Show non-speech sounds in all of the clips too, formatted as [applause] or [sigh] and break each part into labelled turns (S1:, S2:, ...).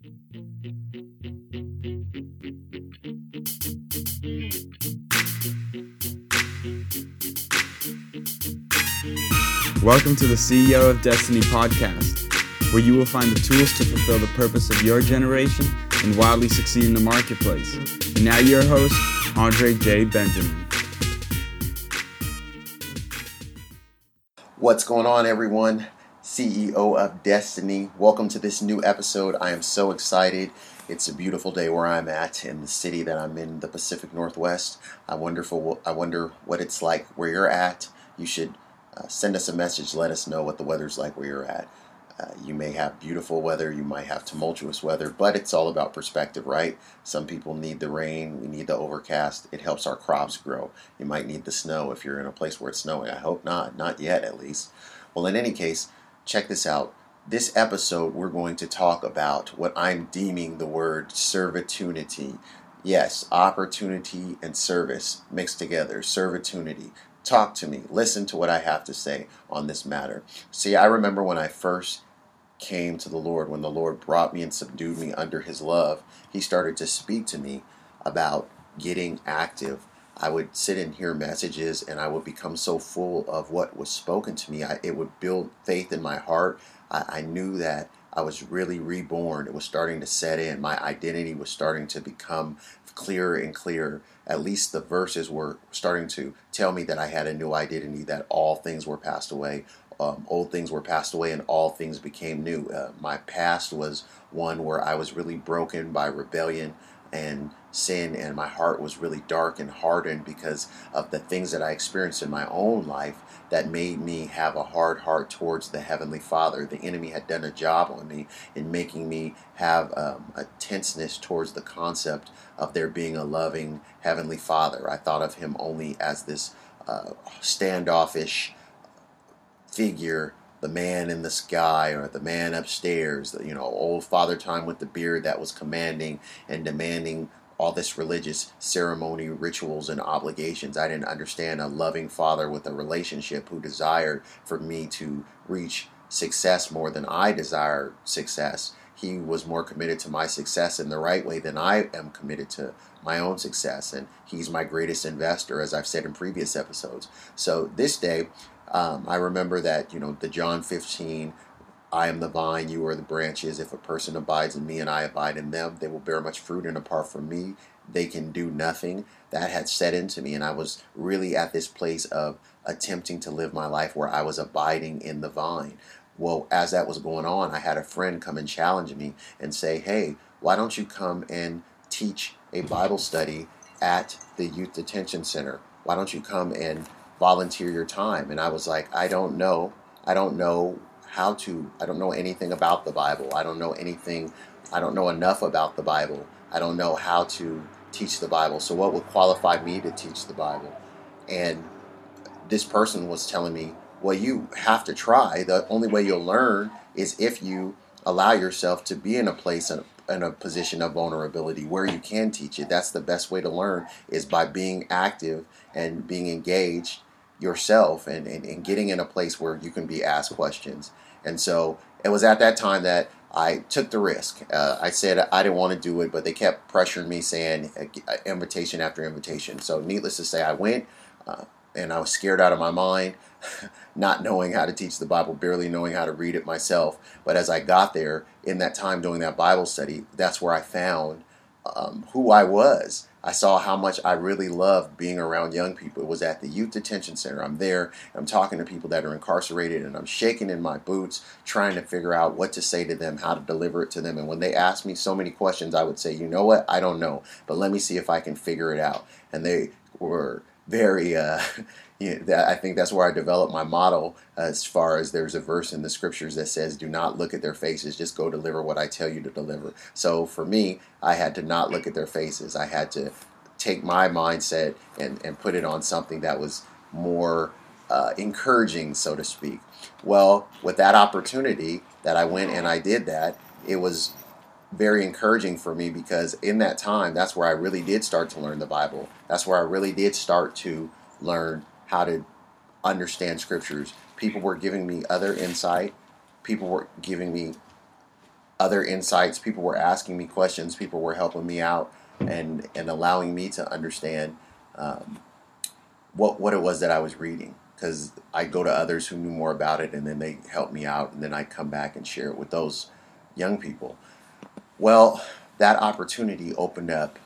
S1: Welcome to the CEO of Destiny podcast, where you will find the tools to fulfill the purpose of your generation and wildly succeed in the marketplace. And now, your host, Andre J. Benjamin.
S2: What's going on, everyone? CEO of Destiny. Welcome to this new episode. I am so excited. It's a beautiful day where I'm at in the city that I'm in, the Pacific Northwest. I wonder I wonder what it's like where you're at. You should uh, send us a message. Let us know what the weather's like where you're at. Uh, you may have beautiful weather, you might have tumultuous weather, but it's all about perspective, right? Some people need the rain, we need the overcast. It helps our crops grow. You might need the snow if you're in a place where it's snowing. I hope not, not yet at least. Well, in any case, check this out. This episode, we're going to talk about what I'm deeming the word servitunity. Yes, opportunity and service mixed together, servitunity. Talk to me. Listen to what I have to say on this matter. See, I remember when I first came to the Lord, when the Lord brought me and subdued me under His love, He started to speak to me about getting active. I would sit and hear messages, and I would become so full of what was spoken to me. I, it would build faith in my heart. I, I knew that I was really reborn. It was starting to set in. My identity was starting to become clearer and clearer. At least the verses were starting to tell me that I had a new identity, that all things were passed away, um, old things were passed away, and all things became new. Uh, my past was one where I was really broken by rebellion and sin, and my heart was really dark and hardened because of the things that I experienced in my own life that made me have a hard heart towards the Heavenly Father. The enemy had done a job on me in making me have um, a tenseness towards the concept of there being a loving Heavenly Father. I thought of Him only as this uh, standoffish figure the man in the sky or the man upstairs, you know, old Father Time with the beard that was commanding and demanding all this religious ceremony, rituals, and obligations. I didn't understand a loving father with a relationship who desired for me to reach success more than I desire success. He was more committed to my success in the right way than I am committed to my own success. And he's my greatest investor, as I've said in previous episodes. So this day, um, I remember that, you know, the John 15 I am the vine, you are the branches. If a person abides in me and I abide in them, they will bear much fruit, and apart from me, they can do nothing. That had set into me, and I was really at this place of attempting to live my life where I was abiding in the vine. Well, as that was going on, I had a friend come and challenge me and say, Hey, why don't you come and teach a Bible study at the Youth Detention Center? Why don't you come and volunteer your time? And I was like, I don't know. I don't know how to, I don't know anything about the Bible. I don't know anything, I don't know enough about the Bible. I don't know how to teach the Bible. So, what would qualify me to teach the Bible? And this person was telling me, well, you have to try. The only way you'll learn is if you allow yourself to be in a place in a, in a position of vulnerability where you can teach it. That's the best way to learn is by being active and being engaged yourself and, and, and getting in a place where you can be asked questions. And so it was at that time that I took the risk. Uh, I said I didn't want to do it, but they kept pressuring me, saying uh, invitation after invitation. So, needless to say, I went, uh, and I was scared out of my mind, [laughs] not knowing how to teach the Bible, barely knowing how to read it myself. But as I got there, in that time doing that Bible study, that's where I found um, who I was. I saw how much I really loved being around young people. It was at the youth detention center. I'm there, I'm talking to people that are incarcerated, and I'm shaking in my boots, trying to figure out what to say to them, how to deliver it to them. And when they asked me so many questions, I would say, you know what, I don't know, but let me see if I can figure it out. And they were very uh, [laughs] you know, that, I think that's where I developed my model as far as there's a verse in the scriptures that says, "Do not look at their faces; just go deliver what I tell you to deliver." So for me, I had to not look at their faces. I had to take my mindset and and put it on something that was more uh, encouraging, so to speak. Well, with that opportunity that I went and I did that, it was very encouraging for me because in that time, that's where I really did start to learn the Bible. That's where I really did start to learn how to understand scriptures. People were giving me other insight. People were giving me other insights. People were asking me questions. People were helping me out and and allowing me to understand um, what what it was that I was reading. Because I go to others who knew more about it, and then they help me out, and then I come back and share it with those young people. Well, that opportunity opened up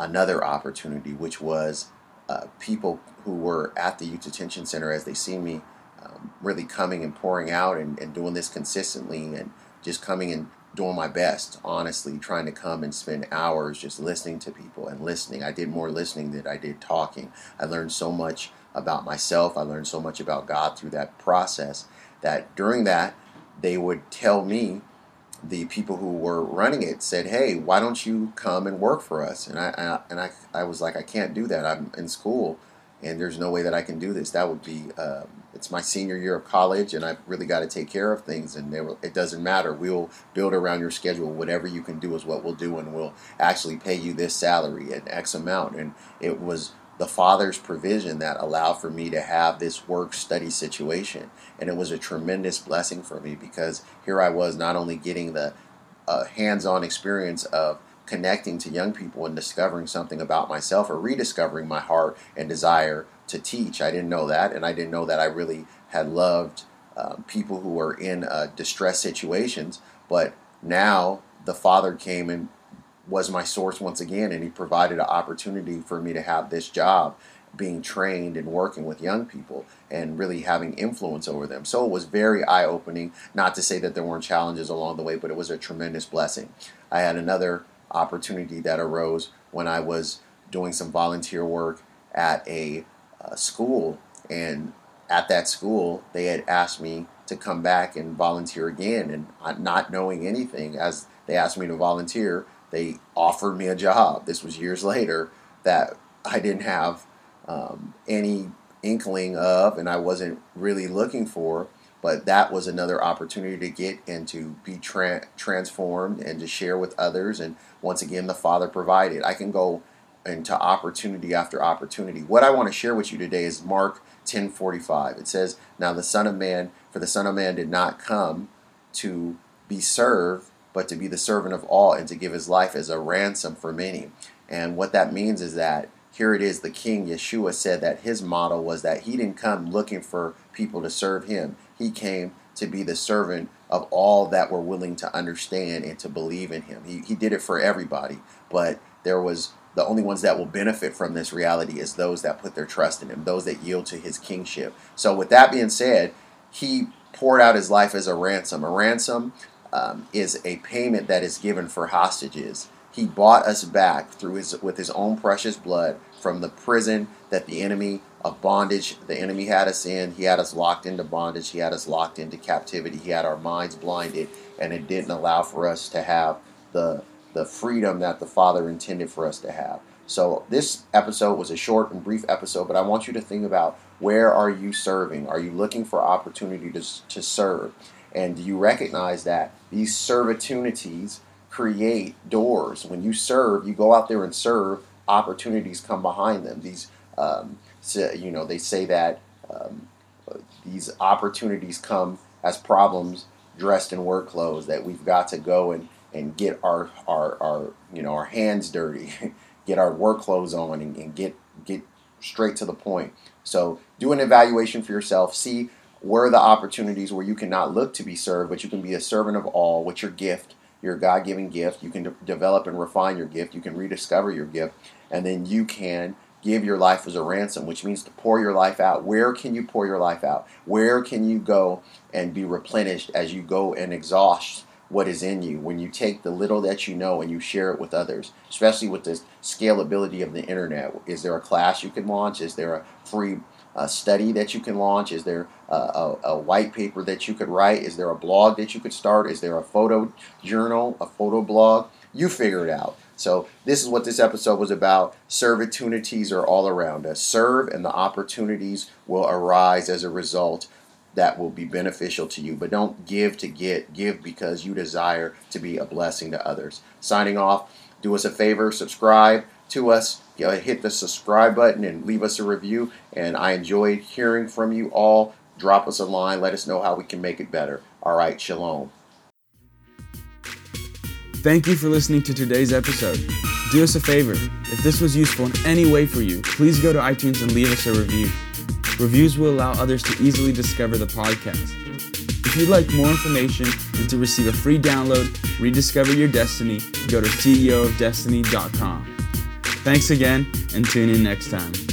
S2: another opportunity, which was uh, people who were at the youth detention center as they see me um, really coming and pouring out and, and doing this consistently and just coming and doing my best, honestly, trying to come and spend hours just listening to people and listening. I did more listening than I did talking. I learned so much about myself. I learned so much about God through that process that during that, they would tell me, the people who were running it said, "Hey, why don't you come and work for us?" And I, I and I, I was like, "I can't do that. I'm in school, and there's no way that I can do this. That would be um, it's my senior year of college, and I've really got to take care of things. And were, it doesn't matter. We'll build around your schedule. Whatever you can do is what we'll do, and we'll actually pay you this salary and X amount. And it was the Father's provision that allowed for me to have this work study situation, and it was a tremendous blessing for me because here I was not only getting the uh, hands-on experience of connecting to young people and discovering something about myself or rediscovering my heart and desire to teach. I didn't know that, and I didn't know that I really had loved um, people who were in uh, distress situations. But now the Father came and was my source once again, and He provided an opportunity for me to have this job being trained and working with young people and really having influence over them. So it was very eye opening. Not to say that there weren't challenges along the way, but it was a tremendous blessing. I had another opportunity that arose when I was doing some volunteer work at a uh, school, and at that school, they had asked me to come back and volunteer again, and not knowing anything, as they asked me to volunteer, they offered me a job. This was years later that I didn't have um, any inkling of, and I wasn't really looking for. But that was another opportunity to get and to be tra- transformed and to share with others. And once again, the Father provided. I can go into opportunity after opportunity. What I want to share with you today is Mark 10:45. It says, "Now the Son of Man, for the Son of Man did not come to be served, but to be the servant of all and to give his life as a ransom for many." And what that means is that here it is the king Yeshua said that his model was that he didn't come looking for people to serve him. He came to be the servant of all that were willing to understand and to believe in him. He, he did it for everybody, but there was the only ones that will benefit from this reality is those that put their trust in him, those that yield to his kingship. So, with that being said, he poured out his life as a ransom. A ransom um, is a payment that is given for hostages. He bought us back through his with his own precious blood from the prison that the enemy of bondage, the enemy had us in. He had us locked into bondage. He had us locked into captivity. He had our minds blinded, and it didn't allow for us to have the the freedom that the Father intended for us to have. So this episode was a short and brief episode, but I want you to think about where are you serving? Are you looking for opportunity to, to serve? And do you recognize that these servitunities create doors? When you serve, you go out there and serve, opportunities come behind them. These, um, you know, they say that um, these opportunities come as problems dressed in work clothes, that we've got to go and and get our our, our you know our hands dirty, [laughs] get our work clothes on, and, and get get straight to the point. So do an evaluation for yourself. See where are the opportunities where you cannot look to be served, but you can be a servant of all with your gift, your God given gift. You can de- develop and refine your gift. You can rediscover your gift. And then you can give your life as a ransom, which means to pour your life out. Where can you pour your life out? Where can you go and be replenished as you go and exhaust what is in you when you take the little that you know and you share it with others, especially with the scalability of the internet. Is there a class you can launch? Is there a free uh, study that you can launch? Is there a, a, a, white paper that you could write? Is there a blog that you could start? Is there a photo journal, a photo blog? You figure it out. So, this is what this episode was about. Servitunities are all around us. Serve, and the opportunities will arise as a result that will be beneficial to you. But don't give to get, give because you desire to be a blessing to others. Signing off, do us a favor, subscribe to us, Uh, hit the subscribe button, and leave us a review. And I enjoyed hearing from you all. Drop us a line, let us know how we can make it better. All right, shalom.
S1: Thank you for listening to today's episode. Do us a favor. If this was useful in any way for you, please go to iTunes and leave us a review. Reviews will allow others to easily discover the podcast. If you'd like more information and to receive a free download, rediscover your destiny, go to CEOofdestiny.com. Thanks again and tune in next time.